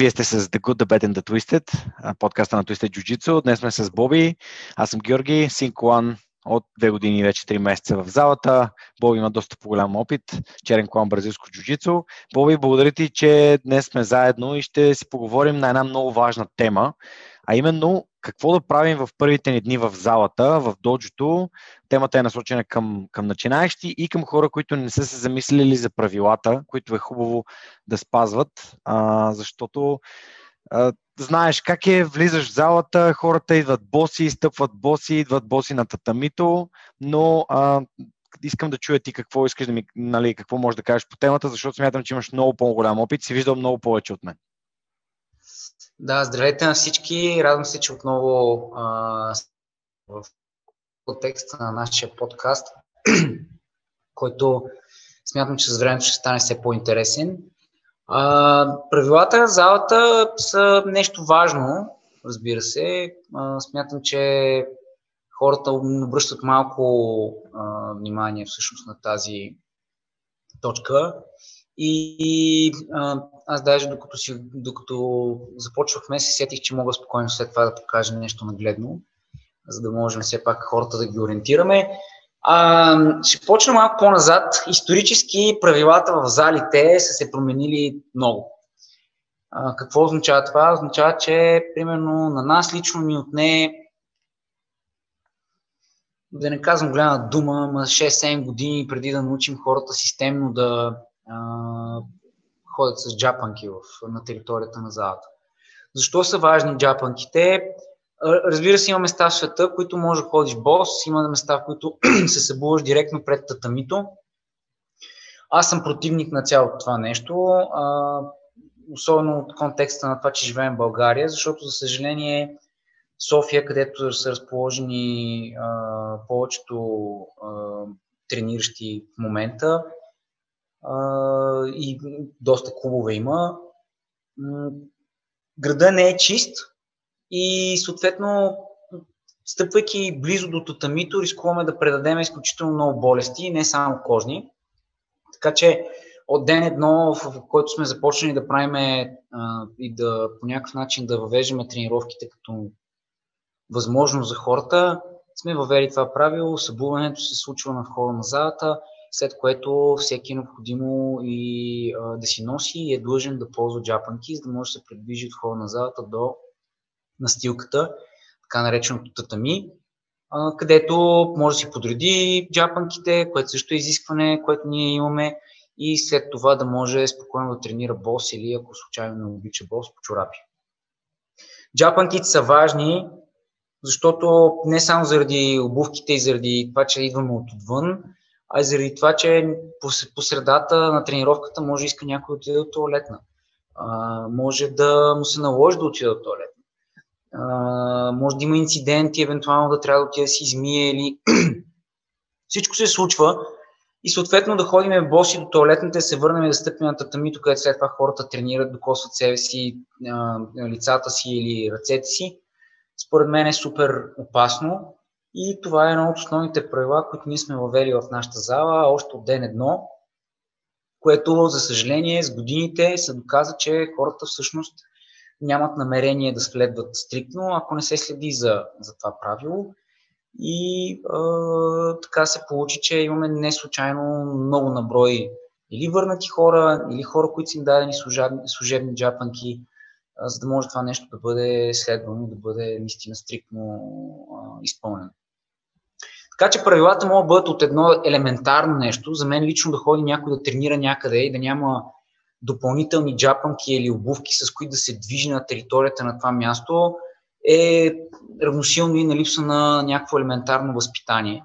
Вие сте с The Good, The Bad and The Twisted, подкаста на Twisted Jiu-Jitsu. Днес сме с Боби, аз съм Георги, Синкуан от две години вече 3 месеца в залата. Боби има доста по-голям опит, черен клан бразилско джуджицу. Боби, благодаря ти, че днес сме заедно и ще си поговорим на една много важна тема, а именно какво да правим в първите ни дни в залата, в доджото. Темата е насочена към, към начинаещи и към хора, които не са се замислили за правилата, които е хубаво да спазват, а, защото а, знаеш как е, влизаш в залата, хората идват боси, стъпват боси, идват боси на татамито, но а, искам да чуя ти какво искаш да ми, нали, какво можеш да кажеш по темата, защото смятам, че имаш много по-голям опит, си виждал много повече от мен. Да, здравейте на всички. Радвам се, че отново а, в контекста на нашия подкаст, който смятам, че с времето ще стане все по-интересен. А, правилата на залата са нещо важно, разбира се. А, смятам, че хората обръщат малко а, внимание всъщност на тази точка. И, а, аз даже докато, си, докато започвахме, се сетих, че мога спокойно след това да покажа нещо нагледно, за да можем все пак хората да ги ориентираме. А, ще почна малко по-назад. Исторически правилата в залите са се променили много. А, какво означава това? Означава, че примерно на нас лично ни отне да не казвам голяма дума, ма 6-7 години преди да научим хората системно да ходят с джапанки в, на територията на залата. Защо са важни джапанките? Разбира се, има места в света, които може да ходиш бос, има места, в които се събуваш директно пред татамито. Аз съм противник на цялото това нещо, а, особено от контекста на това, че живеем в България, защото, за съжаление, София, където са разположени а, повечето а, трениращи в момента и доста клубове има, града не е чист, и съответно, стъпвайки близо до татамито, рискуваме да предадем изключително много болести, не само кожни. Така че от ден едно, в който сме започнали да правим и да по някакъв начин да въвеждаме тренировките като възможност за хората, сме въвели това правило. Събуването се случва на входа на залата, след което всеки е необходимо и а, да си носи и е длъжен да ползва джапанки, за да може да се придвижи от входа на залата до настилката, така нареченото татами, където може да си подреди джапанките, което също е изискване, което ние имаме и след това да може спокойно да тренира бос или ако случайно не обича бос по чорапи. Джапанките са важни, защото не само заради обувките и заради това, че идваме от отвън, а и заради това, че по средата на тренировката може да иска някой да отиде до туалетна. А, може да му се наложи да отиде до туалетна а, може да има инциденти, евентуално да трябва да отида да си измие или всичко се случва и съответно да ходим боси до туалетната, да се върнем и да стъпим на татамито, където след това хората тренират, докосват себе си, лицата си или ръцете си. Според мен е супер опасно и това е едно от основните правила, които ние сме въвели в нашата зала още от ден едно, което, за съжаление, с годините се доказа, че хората всъщност нямат намерение да следват стриктно, ако не се следи за, за това правило. И а, така се получи, че имаме не случайно много наброй или върнати хора, или хора, които са им дадени служебни, служебни джапанки, за да може това нещо да бъде следвано, да бъде наистина стриктно а, изпълнено. Така че правилата могат да бъдат от едно елементарно нещо. За мен лично да ходи някой да тренира някъде и да няма допълнителни джапанки или обувки, с които да се движи на територията на това място, е равносилно и на липса на някакво елементарно възпитание.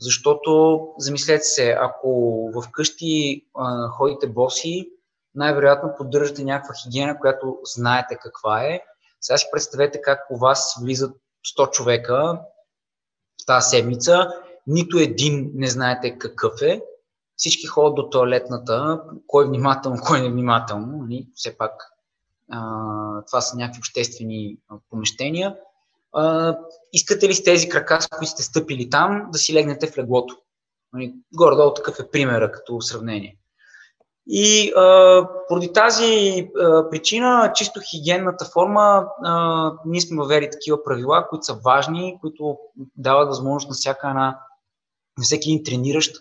Защото, замислете се, ако вкъщи а, ходите боси, най-вероятно поддържате някаква хигиена, която знаете каква е. Сега си представете как у вас влизат 100 човека в тази седмица, нито един не знаете какъв е, всички ходят до туалетната, кой е внимателно, кой е внимателно, нали? все пак а, това са някакви обществени помещения. А, искате ли с тези крака, с които сте стъпили там, да си легнете в леглото? Нали? Горе-долу такъв е примера като сравнение. И а, поради тази а, причина, чисто хигиенната форма, а, ние сме въвели такива правила, които са важни, които дават възможност на всяка една, на всеки един трениращ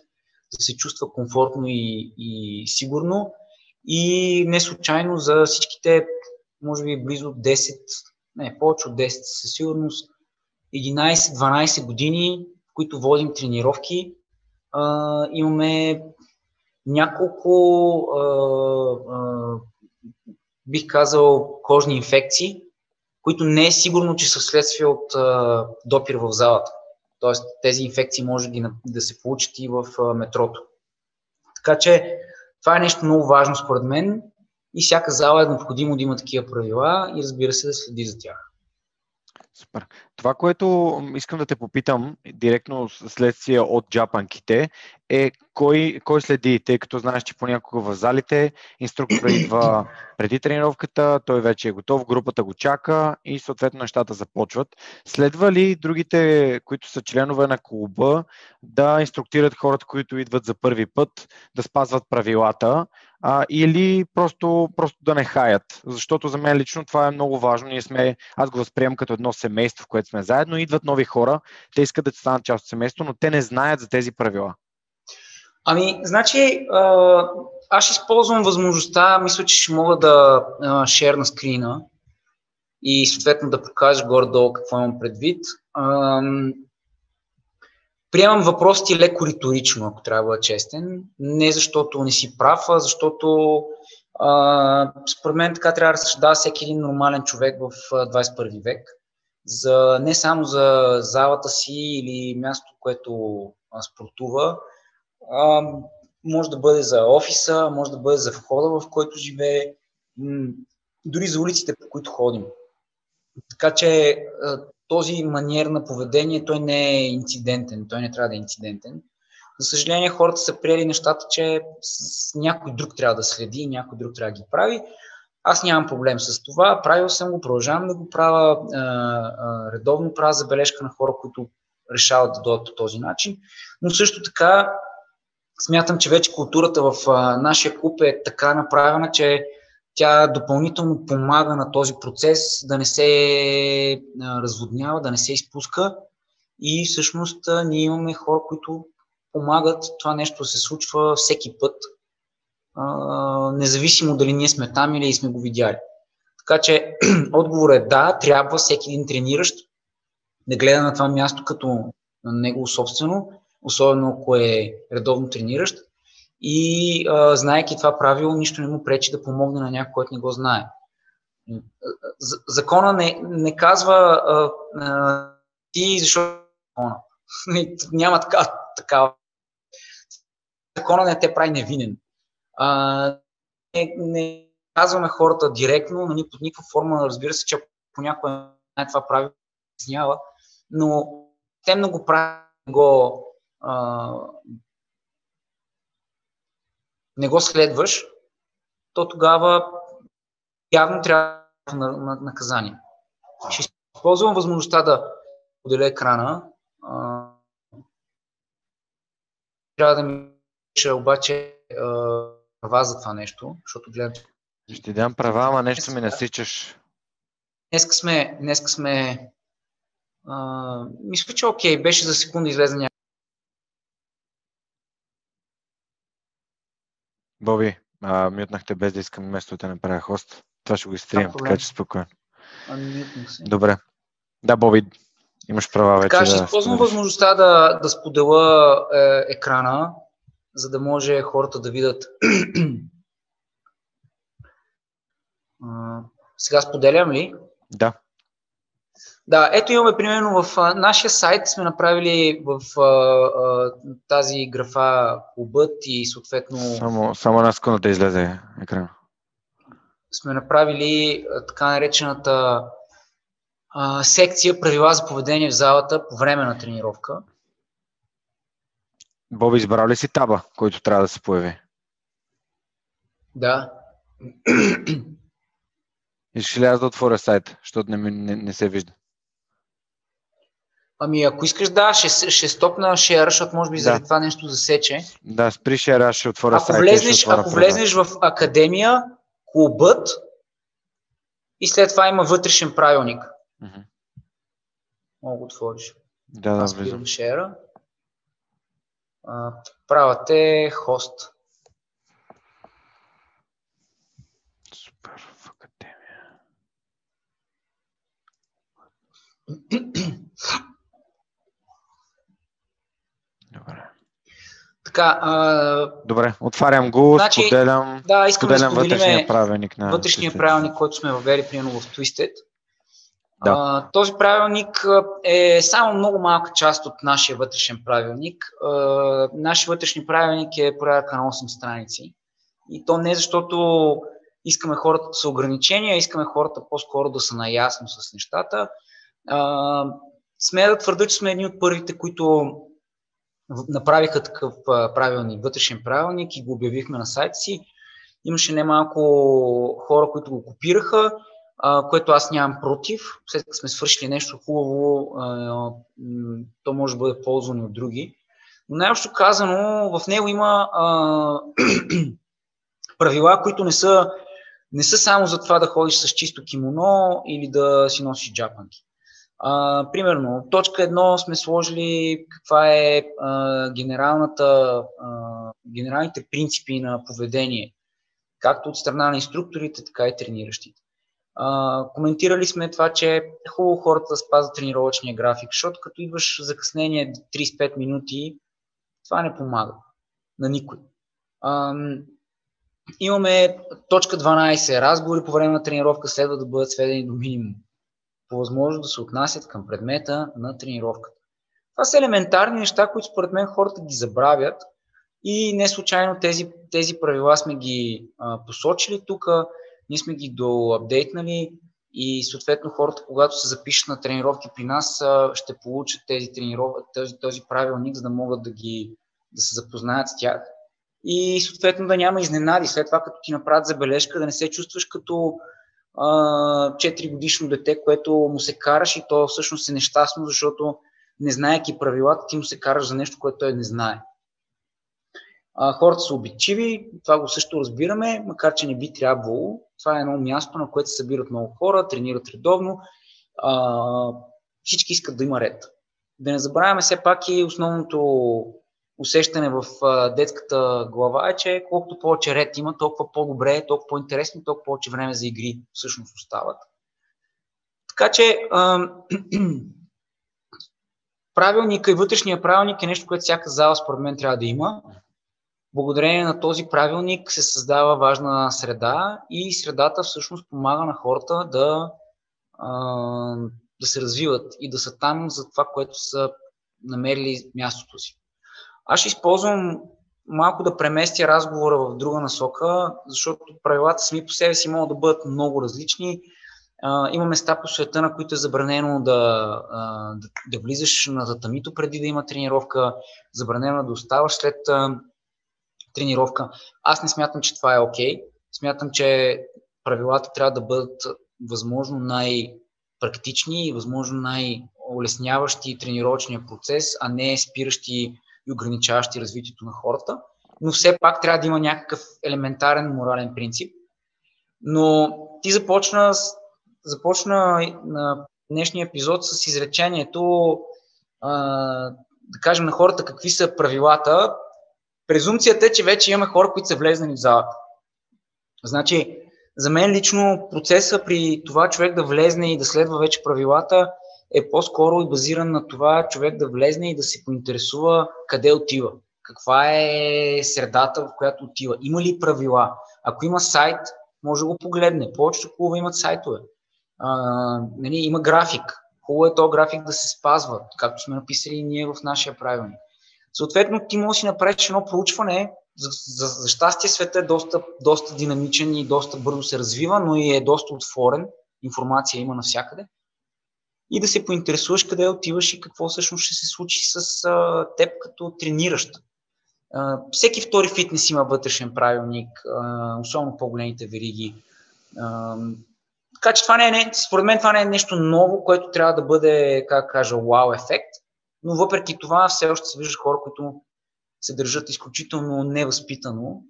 да се чувства комфортно и, и сигурно. И не случайно за всичките, може би близо 10, не, повече от 10 със сигурност, 11-12 години, в които водим тренировки, а, имаме няколко, а, а, бих казал, кожни инфекции, които не е сигурно, че са вследствие от а, допир в залата. Тоест тези инфекции може да, да се получат и в а, метрото. Така че това е нещо много важно според мен и всяка зала е необходимо да има такива правила и разбира се да следи за тях. Супер. Това, което искам да те попитам директно следствие от джапанките е кой, кой следи, тъй като знаеш, че понякога в залите инструктора идва преди тренировката, той вече е готов, групата го чака и съответно нещата започват. Следва ли другите, които са членове на клуба, да инструктират хората, които идват за първи път, да спазват правилата а, или просто, просто да не хаят? Защото за мен лично това е много важно. Ние сме, аз го възприемам като едно семейство, в което сме заедно. Идват нови хора, те искат да станат част от семейството, но те не знаят за тези правила. Ами, значи, аз използвам възможността, мисля, че ще мога да шер на скрина и съответно да покажа горе-долу какво имам предвид. Приемам въпросите леко риторично, ако трябва да честен. Не защото не си прав, а защото а, според мен така трябва да разсъждава всеки един нормален човек в 21 век. За, не само за залата си или място, което спортува, а, може да бъде за офиса, може да бъде за входа, в който живее, дори за улиците, по които ходим. Така че този маниер на поведение, той не е инцидентен, той не трябва да е инцидентен. За съжаление, хората са приели нещата, че някой друг трябва да следи, някой друг трябва да ги прави. Аз нямам проблем с това, правил съм го, продължавам да го правя, редовно правя забележка на хора, които решават да дойдат по този начин. Но също така смятам, че вече културата в нашия клуб е така направена, че тя допълнително помага на този процес да не се разводнява, да не се изпуска и всъщност ние имаме хора, които помагат това нещо да се случва всеки път, независимо дали ние сме там или сме го видяли. Така че отговор е да, трябва всеки един трениращ да гледа на това място като на негово собствено, особено ако е редовно трениращ, и а, знаеки това правило, нищо не му пречи да помогне на някой, който не го знае. Закона не, не казва а, а, ти защо закона. Няма така, така. Закона не те прави невинен. А, не, не казваме хората директно, но ни под никаква форма, разбира се, че понякога не това правило изнява, но те много правят го а, не го следваш, то тогава явно трябва на, на наказание. Ще използвам възможността да поделя екрана. трябва да ми пише обаче права за това нещо, защото гледам. Ще ти дам права, ама нещо ми насичаш. Днеска сме, днеска сме а, мисля, че окей, беше за секунда излезе Боби, а, мютнахте без да искам место да направя хост. Това ще го изтрием, така че спокойно. Добре. Да, Боби, имаш права вече. Така, ще да използвам възможността да, да споделя е, екрана, за да може хората да видят. сега споделям ли? Да. Да, ето имаме примерно в а, нашия сайт сме направили в а, а, тази графа клубът и съответно... Само, само една секунда да излезе екрана. Сме направили а, така наречената а, секция правила за поведение в залата по време на тренировка. Боби, избрал ли си таба, който трябва да се появи? Да. Искаш ли аз да отворя сайт, защото не, не, не се вижда? Ами ако искаш да, ще, ще стопна шера, защото може би да. заради това нещо засече. Да, спри шера, ще отворя ако влезнеш, ще ако влезнеш в академия, клубът и след това има вътрешен правилник. Mm-hmm. Мога да отвориш. Да, да, влизам. Шера. правът е хост. Супер, в академия. Така, а... Добре, отварям го, значи, споделям, да, споделям да вътрешния правилник на вътрешния правилник, който сме въвели примерно в Twisted. Да. А, този правилник е само много малка част от нашия вътрешен правилник. А, нашия вътрешен правилник е порядъка на 8 страници. И то не защото искаме хората да са ограничения, искаме хората по-скоро да са наясно с нещата. А, смея да твърда, че сме едни от първите, които направиха такъв правилник, вътрешен правилник и го обявихме на сайта си. Имаше немалко хора, които го копираха, което аз нямам против. След като сме свършили нещо хубаво, то може да бъде ползвано от други. Но най-общо казано, в него има правила, които не са, не са само за това да ходиш с чисто кимоно или да си носиш джапанки. А, примерно, точка едно сме сложили каква е а, генералната, а, генералните принципи на поведение, както от страна на инструкторите, така и трениращите. А, коментирали сме това, че е хубаво хората да спазват тренировъчния график, защото като идваш закъснение 35 минути, това не помага на никой. А, имаме точка 12. Разговори по време на тренировка следва да бъдат сведени до минимум по възможност да се отнасят към предмета на тренировката. Това са елементарни неща, които според мен хората ги забравят и не случайно тези, тези правила сме ги а, посочили тук, ние сме ги доапдейтнали и съответно хората, когато се запишат на тренировки при нас, а, ще получат тези тренировки, този, този правилник, за да могат да, ги, да се запознаят с тях. И съответно да няма изненади. След това, като ти направят забележка, да не се чувстваш като 4 годишно дете, което му се караш и то всъщност е нещастно, защото не знаеки правилата, ти му се караш за нещо, което той не знае. А, хората са обичиви, това го също разбираме, макар че не би трябвало. Това е едно място, на което се събират много хора, тренират редовно. А, всички искат да има ред. Да не забравяме все пак и основното усещане в детската глава е, че колкото повече ред има, толкова по-добре, толкова по-интересно, толкова повече време за игри всъщност остават. Така че правилника и вътрешния правилник е нещо, което всяка зала според мен трябва да има. Благодарение на този правилник се създава важна среда и средата всъщност помага на хората да, да се развиват и да са там за това, което са намерили мястото си. Аз ще използвам малко да преместя разговора в друга насока, защото правилата сами по себе си могат да бъдат много различни. има места по света, на които е забранено да, да, да влизаш на татамито преди да има тренировка, забранено да оставаш след тренировка. Аз не смятам, че това е окей. Okay. Смятам, че правилата трябва да бъдат възможно най-практични и възможно най-улесняващи тренировъчния процес, а не спиращи и ограничаващи развитието на хората, но все пак трябва да има някакъв елементарен морален принцип. Но ти започна, започна на днешния епизод с изречението да кажем на хората какви са правилата. Презумцията е, че вече имаме хора, които са влезнали в залата. Значи, за мен лично процеса при това човек да влезне и да следва вече правилата е по-скоро и базиран на това човек да влезне и да се поинтересува къде отива, каква е средата, в която отива, има ли правила. Ако има сайт, може да го погледне. Повечето клубове имат сайтове. А, нали, има график. Хубаво е то график да се спазва, както сме написали ние в нашия правилник. Съответно, ти можеш да си направиш едно проучване. За, за, за щастие света е доста, доста динамичен и доста бързо се развива, но и е доста отворен. Информация има навсякъде и да се поинтересуваш къде отиваш и какво всъщност ще се случи с а, теб като трениращ. А, всеки втори фитнес има вътрешен правилник, а, особено по-големите вериги. А, така че това не е, не, според мен това не е нещо ново, което трябва да бъде, как кажа, вау ефект, но въпреки това все още се виждат хора, които се държат изключително невъзпитано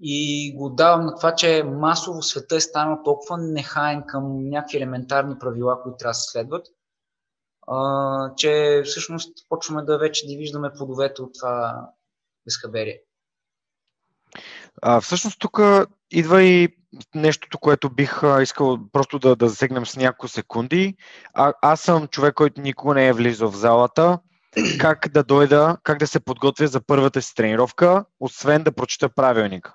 и го давам на това, че масово света е станал толкова нехаен към някакви елементарни правила, които трябва да се следват, а, че всъщност почваме да вече да виждаме плодовете от това безхаберие. А, всъщност тук идва и нещото, което бих искал просто да, да засегнем с няколко секунди. А, аз съм човек, който никога не е влизал в залата. Как да дойда, как да се подготвя за първата си тренировка, освен да прочета правилника?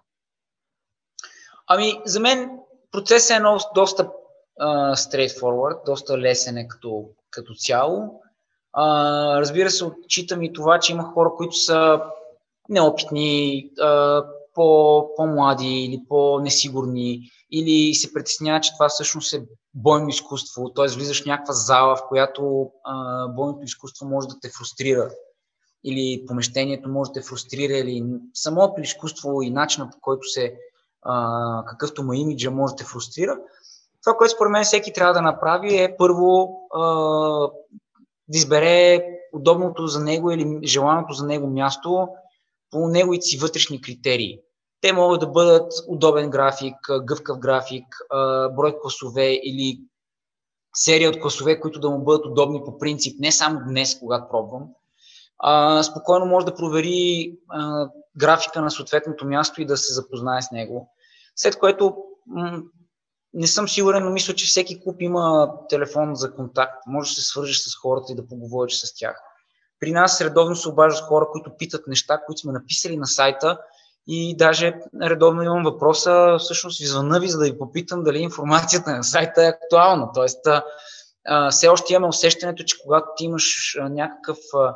Ами, за мен процесът е едно доста uh, straightforward, доста лесен е като, като цяло. Uh, разбира се, отчитам и това, че има хора, които са неопитни, uh, по, по-млади или по-несигурни, или се притесняват, че това всъщност е бойно изкуство, т.е. влизаш в някаква зала, в която а, бойното изкуство може да те фрустрира, или помещението може да те фрустрира, или самото изкуство и начинът по който се, а, какъвто му имиджа може да те фрустрира. Това, което според мен всеки трябва да направи е първо а, да избере удобното за него или желаното за него място по неговите си вътрешни критерии. Те могат да бъдат удобен график, гъвкав график, брой класове или серия от класове, които да му бъдат удобни по принцип, не само днес, когато пробвам. спокойно може да провери графика на съответното място и да се запознае с него. След което не съм сигурен, но мисля, че всеки клуб има телефон за контакт. Може да се свържеш с хората и да поговориш с тях. При нас редовно се обаждат хора, които питат неща, които сме написали на сайта и даже редовно имам въпроса, всъщност извънна ви, за да ви попитам дали информацията на сайта е актуална. Тоест, а, все още имаме усещането, че когато ти имаш някакъв, а,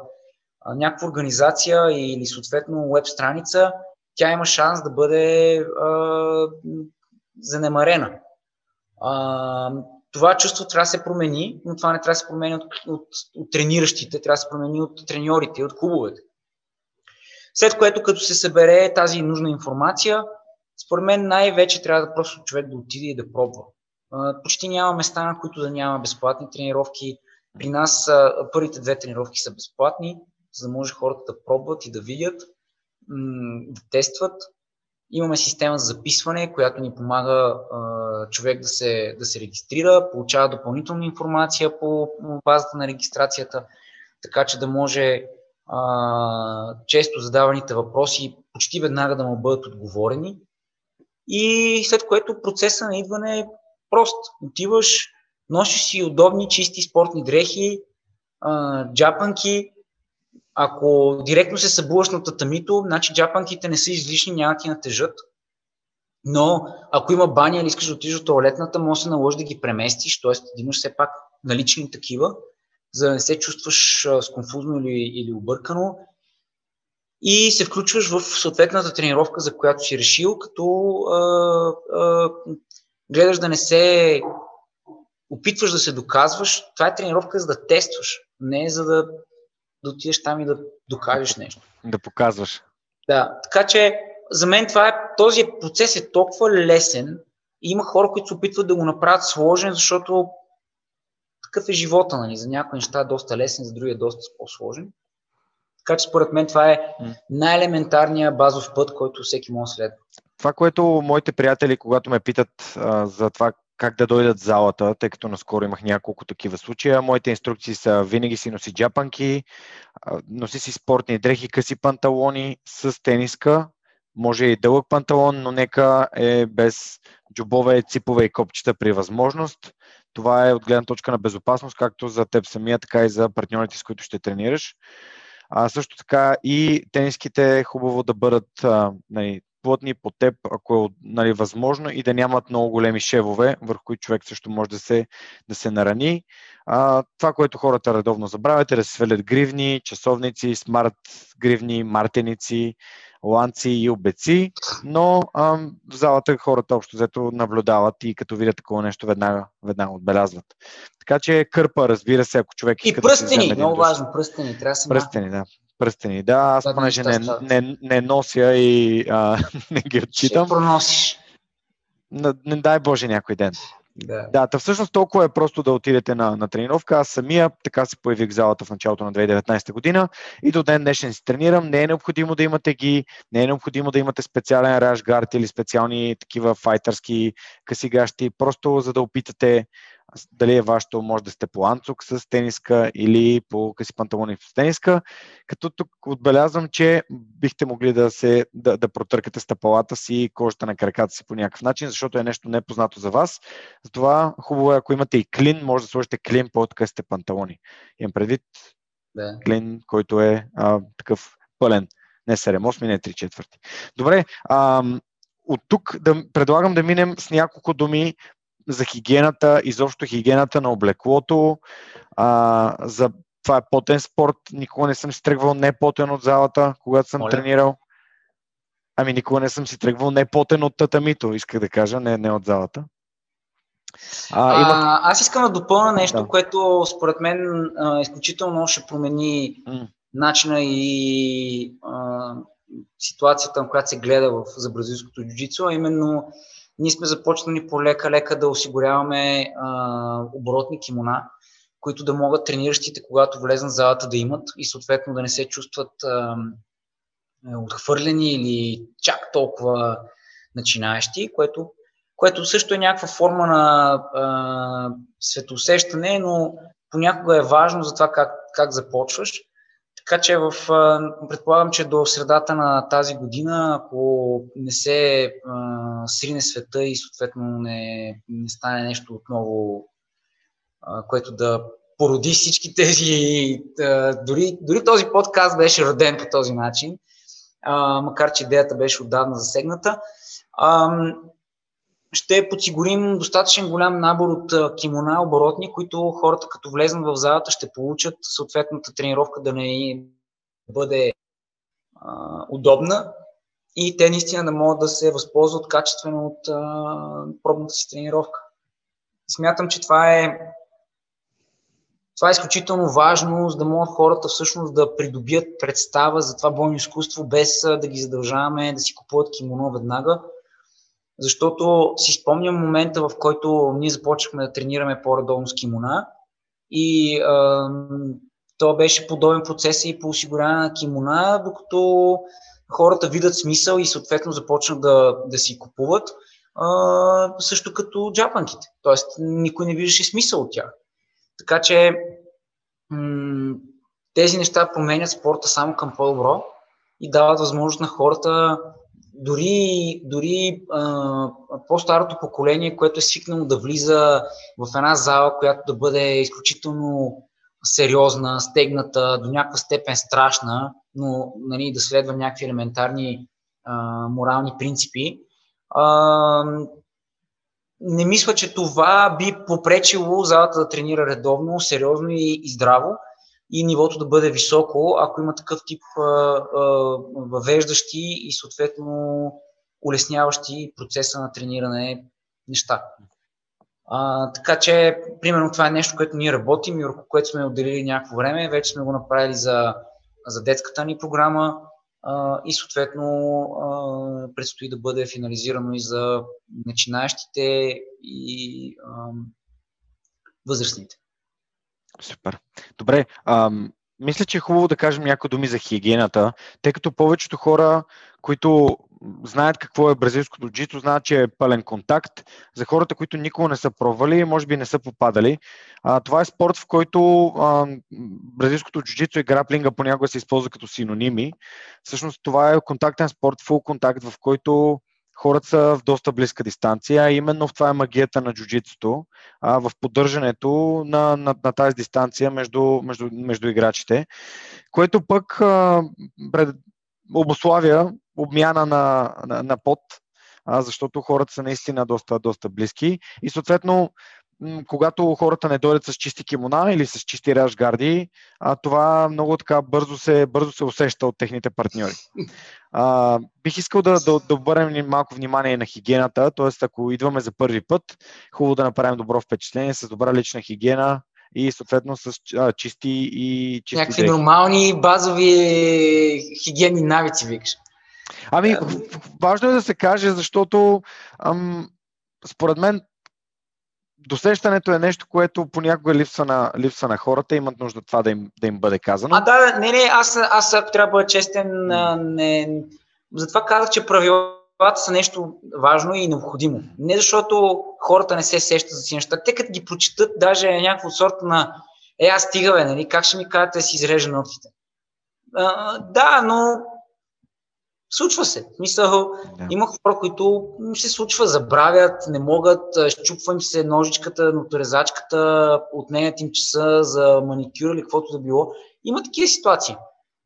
някаква организация или съответно веб страница, тя има шанс да бъде а, занемарена. А, това чувство трябва да се промени, но това не трябва да се промени от, от, от трениращите, трябва да се промени от треньорите, от клубовете. След което, като се събере тази нужна информация, според мен най-вече трябва да просто човек да отиде и да пробва. Почти няма места, на които да няма безплатни тренировки. При нас първите две тренировки са безплатни, за да може хората да пробват и да видят, да тестват. Имаме система за записване, която ни помага човек да се, да се регистрира, получава допълнителна информация по базата на регистрацията, така че да може а, често задаваните въпроси почти веднага да му бъдат отговорени. И след което процеса на идване е прост. Отиваш, носиш си удобни, чисти спортни дрехи, а, джапанки, ако директно се събуваш на татамито, значи джапанките не са излишни, няма ти натежат. Но ако има баня или искаш да отидеш до туалетната, може да се наложи да ги преместиш, т.е. да имаш все пак налични такива, за да не се чувстваш сконфузно или, или объркано. И се включваш в съответната тренировка, за която си решил, като а, а, гледаш да не се опитваш да се доказваш. Това е тренировка за да тестваш, не за да да отидеш там и да докажеш нещо. Да показваш. Да, така че за мен това е, този процес е толкова лесен и има хора, които се опитват да го направят сложен, защото такъв е живота, нали? За някои неща е доста лесен, за други е доста по-сложен. Така че според мен това е най-елементарният базов път, който всеки може да следва. Това, което моите приятели, когато ме питат а, за това как да дойдат в залата, тъй като наскоро имах няколко такива случая. Моите инструкции са винаги си носи джапанки, носи си спортни дрехи, къси панталони с тениска, може и дълъг панталон, но нека е без джобове, ципове и копчета при възможност. Това е от гледна точка на безопасност, както за теб самия, така и за партньорите, с които ще тренираш. А, също така и тениските е хубаво да бъдат а, нали, плътни по теб, ако е нали, възможно и да нямат много големи шевове, върху които човек също може да се, да се нарани. А, това, което хората редовно забравят е да се свалят гривни, часовници, смарт гривни, мартеници, ланци и обеци, но а, в залата хората общо взето наблюдават и като видят такова нещо веднага, веднага отбелязват. Така че кърпа, разбира се, ако човек иска и пръстени, да много важно, пръстени, трябва да се Пръстени, да пръстени. Да, аз да, понеже не, не, не нося и а, не ги отчитам. Ще проносиш. Не, не дай Боже някой ден. Да. да, та всъщност толкова е просто да отидете на, на тренировка. Аз самия така се появих в залата в началото на 2019 година и до ден днешен си тренирам. Не е необходимо да имате ги, не е необходимо да имате специален рашгард или специални такива файтърски късигащи, просто за да опитате дали е вашето, може да сте по анцук с тениска или по къси панталони с тениска, като тук отбелязвам, че бихте могли да, се, да, да протъркате стъпалата си и кожата на краката си по някакъв начин, защото е нещо непознато за вас. Затова хубаво е, ако имате и клин, може да сложите клин по късите панталони. Имам предвид да. клин, който е а, такъв пълен. Не 7, 8, не 3 четвърти. Добре, а, от тук да, предлагам да минем с няколко думи за хигиената, изобщо хигиената на облеклото, а, за това е потен спорт. Никога не съм си тръгвал не потен от залата, когато съм Моля. тренирал. Ами никога не съм си тръгвал не потен от татамито, исках да кажа, не, не от залата. А, има... а, аз искам да допълна нещо, да. което според мен а, изключително ще промени mm. начина и а, ситуацията, на която се гледа в, за бразилското джуджицу, а именно ние сме започнали по лека-лека да осигуряваме а, оборотни кимона, които да могат трениращите, когато влезнат в залата, да имат и съответно да не се чувстват а, е, отхвърлени или чак толкова начинаещи, което, което също е някаква форма на а, светоусещане, но понякога е важно за това как, как започваш. Така че в, предполагам, че до средата на тази година, ако не се а, срине света и съответно не, не стане нещо отново, а, което да породи всички тези... А, дори, дори този подкаст беше роден по този начин, а, макар че идеята беше отдавна засегната. А, ще подсигурим достатъчен голям набор от кимона, оборотни, които хората като влезнат в залата ще получат съответната тренировка да не бъде а, удобна и те наистина да могат да се възползват качествено от а, пробната си тренировка. Смятам, че това е това е изключително важно, за да могат хората всъщност да придобият представа за това бойно изкуство, без да ги задължаваме да си купуват кимоно веднага, защото си спомням момента, в който ние започнахме да тренираме по-редовно с кимона и а, то беше подобен процес и по осигуряване на кимона, докато хората видят смисъл и съответно започнат да, да си купуват, а, също като джапанките. Тоест, никой не виждаше смисъл от тях. Така че м- тези неща променят спорта само към по-добро и дават възможност на хората дори, дори а, по-старото поколение, което е свикнало да влиза в една зала, която да бъде изключително сериозна, стегната, до някаква степен страшна, но нали, да следва някакви елементарни а, морални принципи. А, не мисля, че това би попречило залата да тренира редовно, сериозно и, и здраво и нивото да бъде високо, ако има такъв тип а, а, въвеждащи и съответно улесняващи процеса на трениране неща. А, така че, примерно, това е нещо, което ние работим и върху което сме отделили някакво време. Вече сме го направили за, за детската ни програма а, и съответно а, предстои да бъде финализирано и за начинаещите и а, възрастните. Супер. Добре. Ам, мисля, че е хубаво да кажем някои думи за хигиената, тъй като повечето хора, които знаят какво е бразилското джито, знаят, че е пълен контакт. За хората, които никога не са пробвали, може би не са попадали. А, това е спорт, в който а, бразилското джуджито и граплинга понякога се използва като синоними. Всъщност това е контактен спорт, фул контакт, в който хората са в доста близка дистанция. Именно в това е магията на джуджитото, а, в поддържането на, на, на тази дистанция между, между, между играчите, което пък а, пред, обославя обмяна на, на, на пот, а, защото хората са наистина доста, доста близки и съответно когато хората не дойдат с чисти кимона или с чисти рашгарди, а, това много така бързо се, бързо се усеща от техните партньори. А, бих искал да, да, да обърнем малко внимание на хигиената, т.е. ако идваме за първи път, хубаво да направим добро впечатление с добра лична хигиена и съответно с а, чисти и чисти Някакви дрехи. нормални базови хигиенни навици, викаш. Ами, важно е да се каже, защото ам, според мен досещането е нещо, което понякога липсва на, липсва на хората, имат нужда това да им, да им бъде казано. А да, не, не, аз, аз ако трябва да бъда честен, не, затова казах, че правилата са нещо важно и необходимо. Не защото хората не се сещат за си неща. Те като ги прочитат, даже е някакво сорта на е, аз стига, бе, нали? как ще ми кажете да си изрежа ногтите? Да, но Случва се. Мисъл, да. има хора, които се случва, забравят, не могат, щупва им се ножичката, моторезачката, отнеят им часа за маникюр или каквото да било. Има такива ситуации.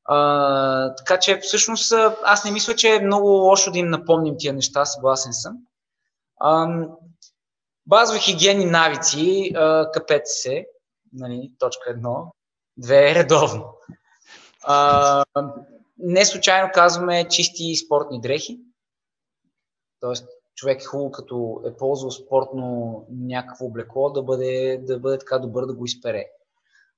А, така че всъщност аз не мисля, че е много лошо да им напомним тия неща, съгласен съм. А, базови хигиени навици, а, капете се, нали, точка едно, две, редовно. А, не случайно казваме чисти спортни дрехи. Тоест, човек е хубаво, като е ползвал спортно някакво облекло, да бъде, да бъде така добър да го изпере.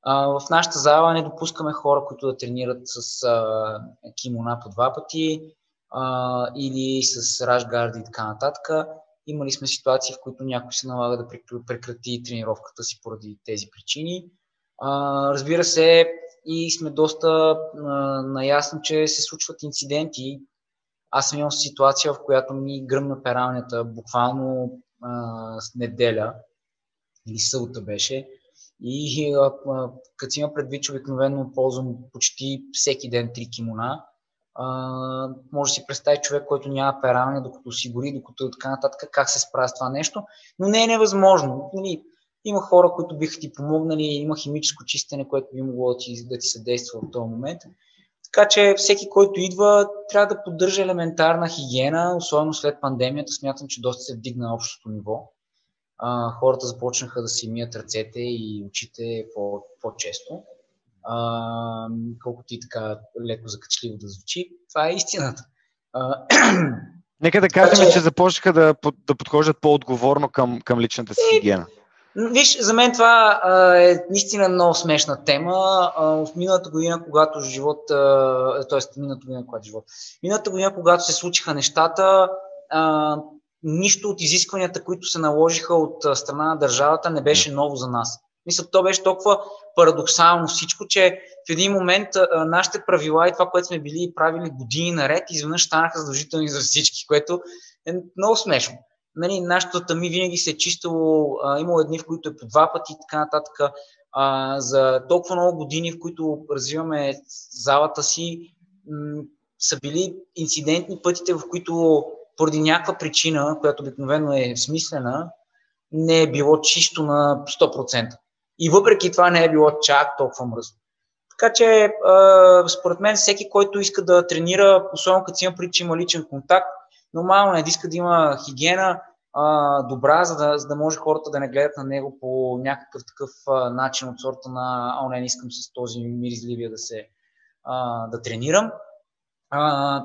А, в нашата зала не допускаме хора, които да тренират с а, кимона по два пъти а, или с рашгарди и така нататък. Имали сме ситуации, в които някой се налага да прекрати тренировката си поради тези причини. А, разбира се, и сме доста а, наясно, че се случват инциденти. Аз съм имал ситуация, в която ми гръмна пералнята буквално а, с неделя или събота беше. И а, си има предвид, че обикновено ползвам почти всеки ден три кимона, а, може да си представи човек, който няма пералня, докато си гори, докато така нататък, как се справя с това нещо. Но не е невъзможно. Нали, има хора, които биха ти помогнали, има химическо чистене, което би могло да ти, да ти съдейства в този момент. Така че всеки, който идва, трябва да поддържа елементарна хигиена, особено след пандемията. Смятам, че доста се вдигна общото ниво. А, хората започнаха да си мият ръцете и очите по, по-често. А, колкото и така леко закачливо да звучи. Това е истината. А, Нека да кажем, че, започнаха да, да подхождат по-отговорно към, към личната си хигиена. Виж, за мен това а, е наистина много смешна тема. А, в миналата година, когато живот, т.е. миналата година, когато живот, миналата година, когато се случиха нещата, а, нищо от изискванията, които се наложиха от страна на държавата, не беше ново за нас. Мисля, то беше толкова парадоксално всичко, че в един момент а, нашите правила и това, което сме били правили години наред, изведнъж станаха задължителни за всички, което е много смешно нали, нашата тъми винаги се е чистило, а, имало едни, в които е по два пъти и така нататък. А, за толкова много години, в които развиваме залата си, м- са били инцидентни пътите, в които поради някаква причина, която обикновено е смислена, не е било чисто на 100%. И въпреки това не е било чак толкова мръсно. Така че, според мен, всеки, който иска да тренира, особено като си има причина, има личен контакт, нормално е да иска да има хигиена а, добра, за да, за да може хората да не гледат на него по някакъв такъв а, начин от сорта на о, не, не искам с този миризливия да се а, да тренирам. А,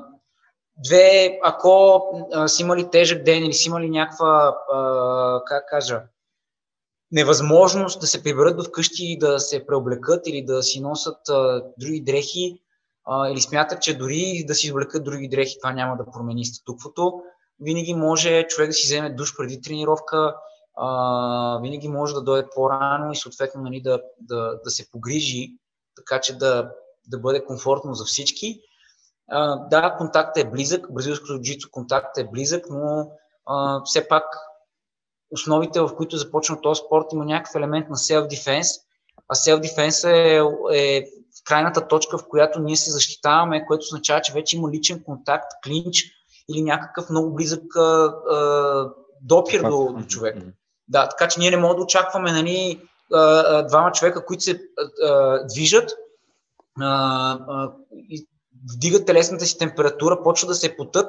две, ако а, си имали тежък ден или си имали някаква, а, как кажа, невъзможност да се приберат вкъщи и да се преоблекат или да си носят а, други дрехи, или смятат, че дори да си извлекат други дрехи, това няма да промени статуквото. Винаги може човек да си вземе душ преди тренировка, а, винаги може да дойде по-рано и съответно нали, да, да, да се погрижи, така че да, да бъде комфортно за всички. А, да, контактът е близък, бразилското джицо контактът е близък, но а, все пак основите, в които започна този спорт, има някакъв елемент на self-defense, а self-defense е, е крайната точка, в която ние се защитаваме, което означава, че вече има личен контакт, клинч или някакъв много близък а, а, допир до, до човек. Да, така че ние не можем да очакваме нали, двама човека, които се а, движат, вдигат телесната си температура, почват да се потът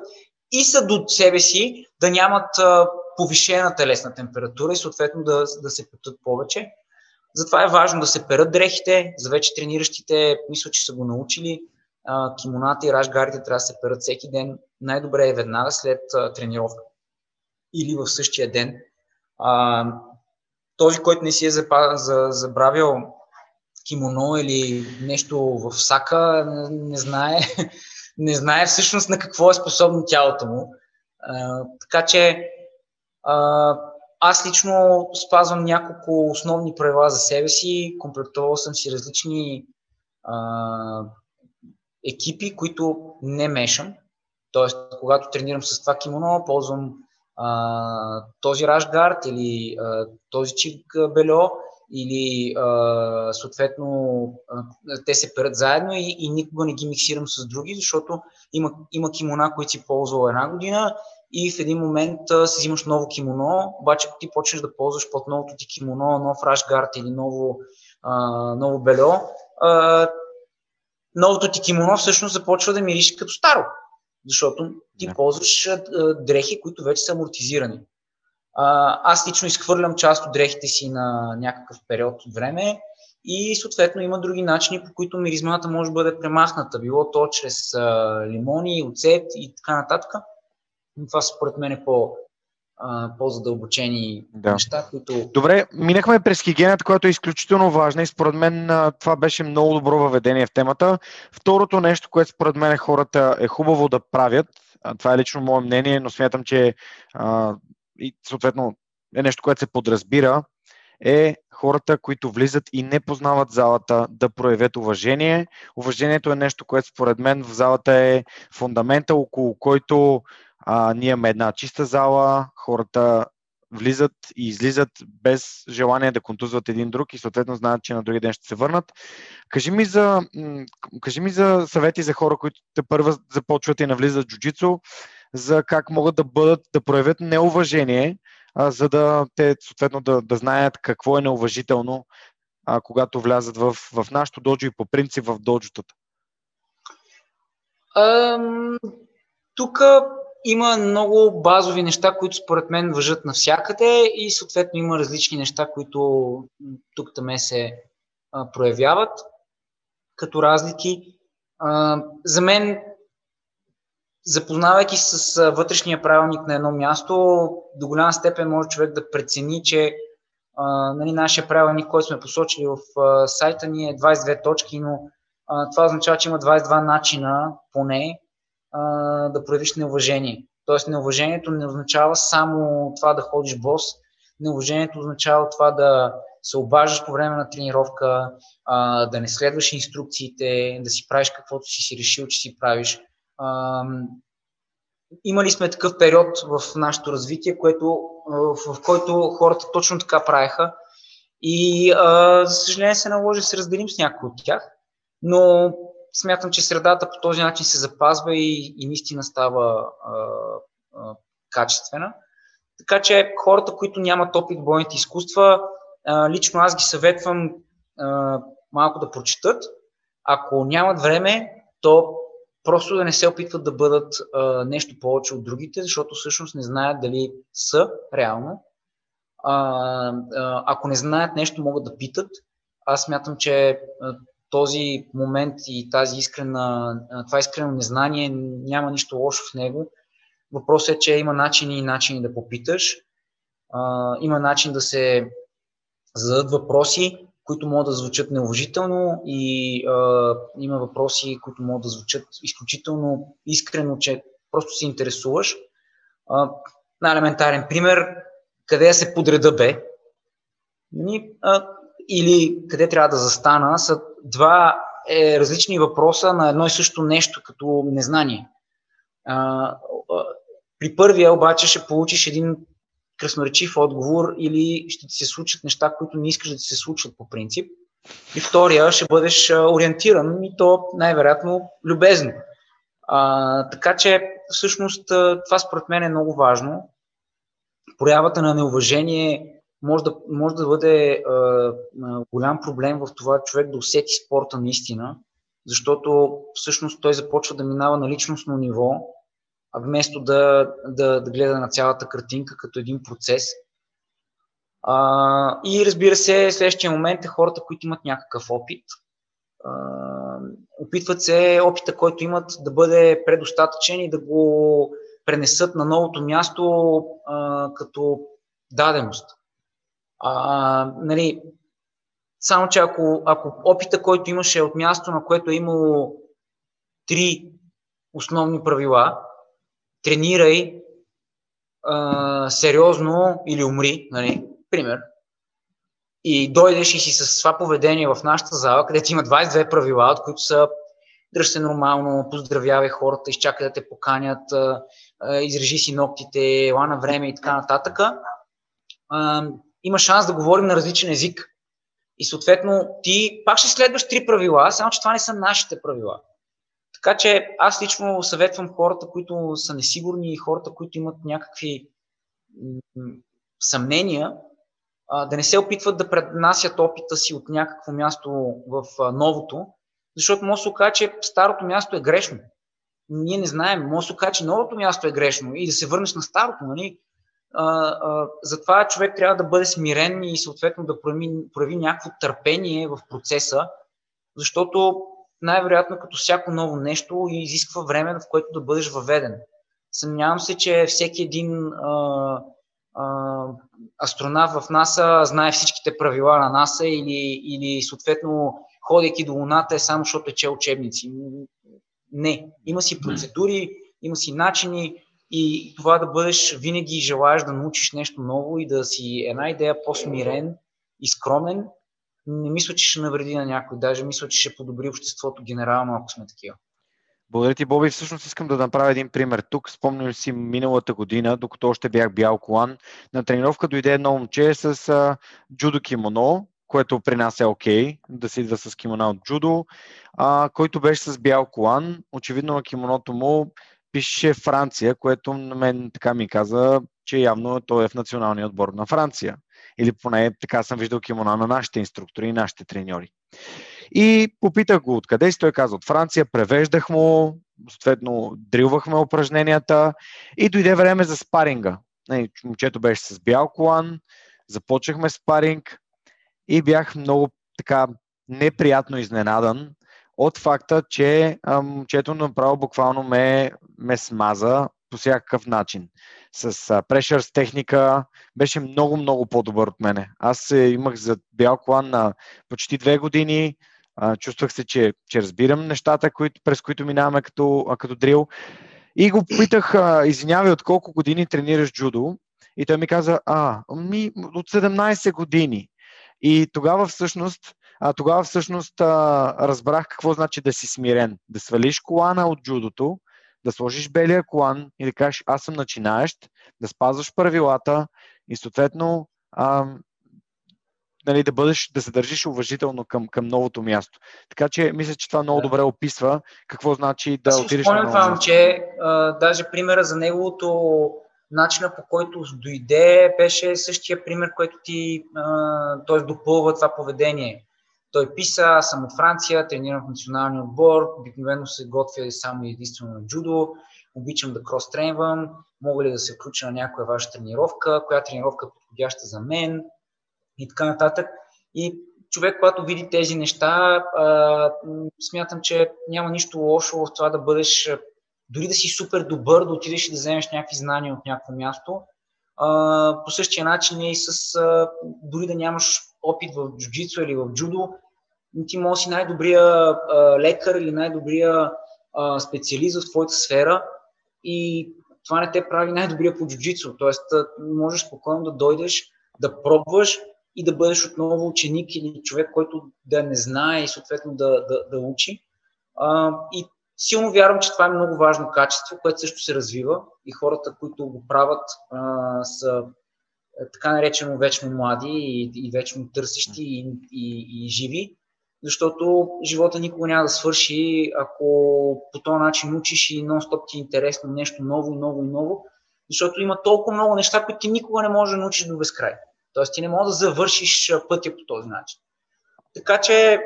и са до себе си да нямат повишена телесна температура и съответно да, да се потът повече. Затова е важно да се перат дрехите. За вече трениращите, мисля, че са го научили. Кимоната и рашгарите трябва да се перат всеки ден. Най-добре е веднага след тренировка или в същия ден. този, който не си е забравил кимоно или нещо в сака, не знае, не знае всъщност на какво е способно тялото му. така че аз лично спазвам няколко основни правила за себе си. Комплектувал съм си различни а, екипи, които не мешам. Тоест, когато тренирам с това кимоно, ползвам а, този рашгард или а, този чик бельо или а, съответно а, те се перат заедно и, и никога не ги миксирам с други, защото има, има кимона, които си ползвал една година и в един момент а, си взимаш ново кимоно, обаче ако ти почнеш да ползваш под новото ти кимоно, нов рашгард или ново, а, ново бельо, а, новото ти кимоно всъщност започва да мирише като старо, защото ти yeah. ползваш а, дрехи, които вече са амортизирани. А, аз лично изхвърлям част от дрехите си на някакъв период от време и съответно има други начини, по които миризмата може да бъде премахната. Било то чрез а, лимони, оцет и така нататък. Но това според мен е по, по-задълбочени да. неща, които... Добре, минахме през хигиената, която е изключително важна и според мен това беше много добро въведение в темата. Второто нещо, което според мен хората е хубаво да правят, това е лично мое мнение, но смятам, че а, и съответно е нещо, което се подразбира, е хората, които влизат и не познават залата, да проявят уважение. Уважението е нещо, което според мен в залата е фундамента, около който а, ние имаме една чиста зала, хората влизат и излизат без желание да контузват един друг и съответно знаят, че на други ден ще се върнат. Кажи ми за, кажи ми за съвети за хора, които те първа започват и навлизат в джуджицу, за как могат да бъдат, да проявят неуважение, а, за да те съответно да, да знаят какво е неуважително, а, когато влязат в, в нашото доджо и по принцип в доджотата. Тук има много базови неща, които според мен въжат навсякъде и съответно има различни неща, които тук таме се проявяват като разлики. За мен, запознавайки с вътрешния правилник на едно място, до голяма степен може човек да прецени, че нали, нашия правилник, който сме посочили в сайта ни е 22 точки, но това означава, че има 22 начина поне да проявиш неуважение. Тоест неуважението не означава само това да ходиш бос, неуважението означава това да се обаждаш по време на тренировка, а, да не следваш инструкциите, да си правиш каквото си си решил, че си правиш. А, имали сме такъв период в нашето развитие, което, в, в който хората точно така правеха и а, за съжаление се наложи да се разделим с някои от тях, но смятам, че средата по този начин се запазва и, и наистина става а, а, качествена. Така че хората, които нямат опит в бойните изкуства, а, лично аз ги съветвам а, малко да прочитат. Ако нямат време, то просто да не се опитват да бъдат а, нещо повече от другите, защото всъщност не знаят дали са реално. А, а, ако не знаят нещо, могат да питат. Аз смятам, че този момент и тази искрена, това искрено незнание няма нищо лошо в него. Въпросът е, че има начини и начини да попиташ. има начин да се зададат въпроси, които могат да звучат неуважително и а, има въпроси, които могат да звучат изключително искрено, че просто се интересуваш. А, на елементарен пример, къде се подреда бе? Нали, а, или къде трябва да застана, са два е, различни въпроса на едно и също нещо, като незнание. А, при първия обаче ще получиш един красноречив отговор или ще ти се случат неща, които не искаш да ти се случват по принцип. И втория ще бъдеш ориентиран и то най-вероятно любезно. А, така че всъщност това според мен е много важно. Проявата на неуважение може да, може да бъде а, голям проблем в това човек да усети спорта наистина, защото всъщност той започва да минава на личностно ниво, а вместо да, да, да гледа на цялата картинка като един процес. А, и разбира се, следващия момент е хората, които имат някакъв опит. А, опитват се опита, който имат, да бъде предостатъчен и да го пренесат на новото място а, като даденост. А, нали, само, че ако, ако опита, който имаше е от място, на което е имало три основни правила, тренирай а, сериозно или умри, нали, пример, и дойдеш и си с това поведение в нашата зала, където има 22 правила, от които са дръж се нормално, поздравявай хората, изчакай да те поканят, изрежи си ногтите, ела на време и така нататък, има шанс да говорим на различен език. И съответно ти пак ще следваш три правила, само че това не са нашите правила. Така че аз лично съветвам хората, които са несигурни и хората, които имат някакви съмнения, да не се опитват да преднасят опита си от някакво място в новото, защото може да се окаже, че старото място е грешно. Ние не знаем, може да се окаже, че новото място е грешно и да се върнеш на старото. Нали? А, а, затова човек трябва да бъде смирен и съответно да прояви, прояви някакво търпение в процеса, защото най-вероятно като всяко ново нещо изисква време, в което да бъдеш въведен. Съмнявам се, че всеки един а, а, астронавт в НАСА знае всичките правила на НАСА или, или съответно ходейки до Луната е само защото е че учебници. Не. Има си процедури, има си начини и това да бъдеш винаги желаеш да научиш нещо ново и да си една идея по-смирен и скромен, не мисля, че ще навреди на някой. Даже мисля, че ще подобри обществото генерално, ако сме такива. Благодаря ти, Боби. Всъщност искам да направя един пример. Тук спомням си миналата година, докато още бях бял колан, на тренировка дойде едно момче с а, джудо кимоно, което при нас е окей, okay, да се идва с кимона от джудо, а, който беше с бял колан. Очевидно на кимоното му пише Франция, което на мен така ми каза, че явно той е в националния отбор на Франция. Или поне така съм виждал кимона на нашите инструктори и нашите треньори. И попитах го откъде си, той каза от Франция, превеждах му, съответно дрилвахме упражненията и дойде време за спаринга. Момчето беше с бял колан, започнахме спаринг и бях много така неприятно изненадан от факта, че момчето направо буквално ме, ме смаза по всякакъв начин. С прешърс техника беше много, много по-добър от мене. Аз имах за бял колан на почти две години, чувствах се, че, че разбирам нещата, които, през които минаваме като, като дрил. И го питах, извинявай, от колко години тренираш джудо? И той ми каза, а, ми, от 17 години. И тогава всъщност, а, тогава всъщност а, разбрах какво значи да си смирен. Да свалиш колана от джудото, да сложиш белия колан и да кажеш, аз съм начинаещ, да спазваш правилата и съответно а, нали, да бъдеш, да се държиш уважително към, към новото място. Така че мисля, че това много добре описва какво значи да Аз отидеш на ново място. че а, даже примера за неговото начина по който дойде беше същия пример, който ти т.е. допълва това поведение. Той писа, аз съм от Франция, тренирам в националния отбор, обикновено се готвя само единствено на джудо, обичам да крос тренвам, мога ли да се включа на някоя ваша тренировка, коя тренировка е подходяща за мен, и така нататък. И човек, когато види тези неща, а, смятам, че няма нищо лошо в това да бъдеш, дори да си супер добър, да отидеш и да вземеш някакви знания от някакво място. По същия начин е и с, а, дори да нямаш опит в джуджицу или в джудо, ти може си най-добрия а, лекар или най-добрия а, специалист в твоята сфера и това не те прави най-добрия по джуджицу. Тоест, можеш спокойно да дойдеш, да пробваш, и да бъдеш отново ученик или човек, който да не знае и съответно да, да, да учи. А, и силно вярвам, че това е много важно качество, което също се развива и хората, които го правят, а, са е, така наречено вечно млади и, и вечно търсещи и, и, и живи, защото живота никога няма да свърши, ако по този начин учиш и нон-стоп ти е интересно нещо ново и ново и ново, защото има толкова много неща, които ти никога не можеш да научиш до безкрай. Тоест ти не можеш да завършиш пътя по този начин. Така че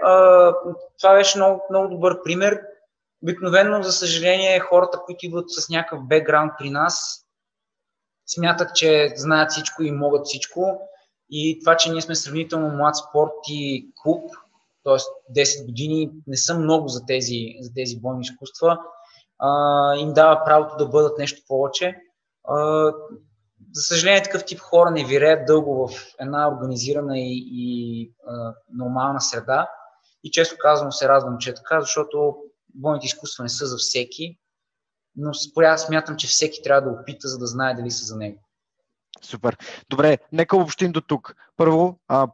това беше много, много добър пример. Обикновено, за съжаление, хората, които идват с някакъв бекграунд при нас, смятат, че знаят всичко и могат всичко. И това, че ние сме сравнително млад спорт и клуб, т.е. 10 години не са много за тези, за тези бойни изкуства, а, им дава правото да бъдат нещо повече. А, за съжаление, такъв тип хора не виреят дълго в една организирана и, и а, нормална среда. И често казвам се радвам, че е така, защото бойните изкуства не са за всеки. но според смятам, че всеки трябва да опита, за да знае дали са за него. Супер. Добре, нека обобщим до тук. Първо, а,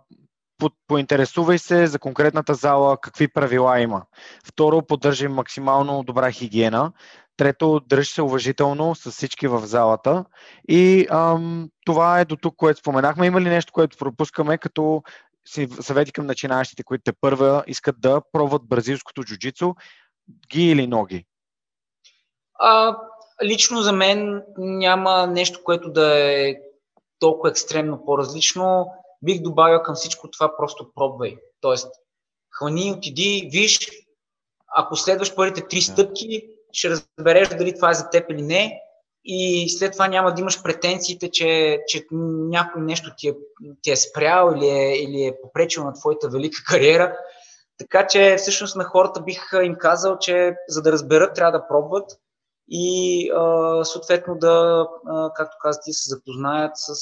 по- поинтересувай се за конкретната зала, какви правила има. Второ, поддържай максимално добра хигиена. Трето, дръж се уважително с всички в залата. И ам, това е до тук, което споменахме. Има ли нещо, което пропускаме, като съвети към начинаещите, които те първа искат да пробват бразилското джуджицу, ги или ноги? А, лично за мен няма нещо, което да е толкова екстремно по-различно. Бих добавил към всичко това просто пробвай. Тоест, хвани, отиди, виж, ако следваш първите три стъпки, ще разбереш дали това е за теб или не и след това няма да имаш претенциите, че, че някой нещо ти е, ти е спрял или е, или е попречил на твоята велика кариера. Така че всъщност на хората бих им казал, че за да разберат, трябва да пробват и съответно да, а, както казах, се запознаят с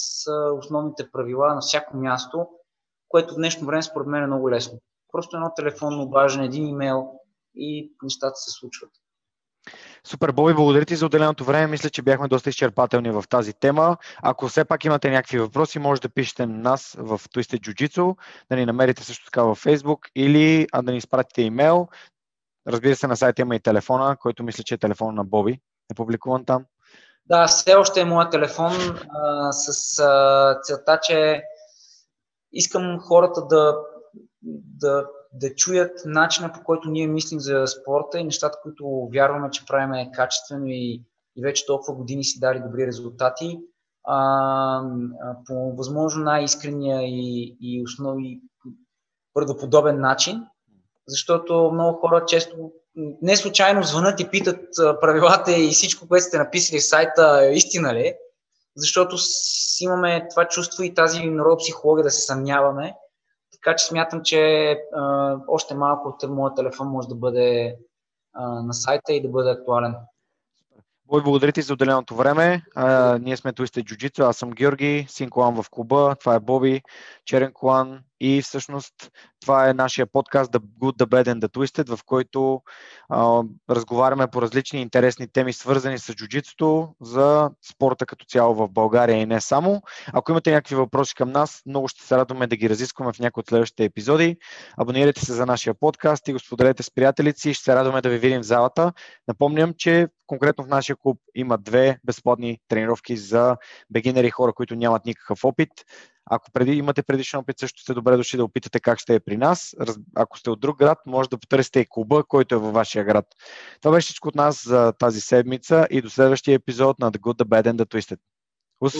основните правила на всяко място, което в днешно време според мен е много лесно. Просто едно телефонно обаждане, един имейл и нещата се случват. Супер, Боби, благодаря ти за отделеното време. Мисля, че бяхме доста изчерпателни в тази тема. Ако все пак имате някакви въпроси, може да пишете нас в Twisted Jiu-Jitsu, да ни намерите също така във Facebook или а да ни изпратите имейл. Разбира се, на сайта има и телефона, който мисля, че е телефон на Боби. Е публикуван там. Да, все още е моят телефон а, с целта, че искам хората да, да да чуят начина по който ние мислим за спорта и нещата, които вярваме, че правиме качествено и, и вече толкова години си дали добри резултати, а, по възможно най-искрения и, и основи правдоподобен начин, защото много хора често не случайно звънат и питат правилата и всичко, което сте написали в сайта, истина ли е? Защото имаме това чувство и тази neuropсихология да се съмняваме така че смятам, че а, още малко от моят телефон може да бъде а, на сайта и да бъде актуален. Бой, благодаря ти за отделеното време. А, ние сме Twisted Jiu-Jitsu, аз съм Георги, син Колан в клуба, това е Боби, черен колан и всъщност това е нашия подкаст The Good, The Bad and The Twisted, в който а, разговаряме по различни интересни теми, свързани с джуджитото за спорта като цяло в България и не само. Ако имате някакви въпроси към нас, много ще се радваме да ги разискваме в някои от следващите епизоди. Абонирайте се за нашия подкаст и го споделете с приятелици. Ще се радваме да ви видим в залата. Напомням, че конкретно в нашия клуб има две безплатни тренировки за бегинери хора, които нямат никакъв опит. Ако преди, имате предишен опит, също сте добре дошли да опитате как ще е при нас. Ако сте от друг град, може да потърсите и клуба, който е във вашия град. Това беше всичко от нас за тази седмица и до следващия епизод на The Good, The Bad and The Twisted. Ус!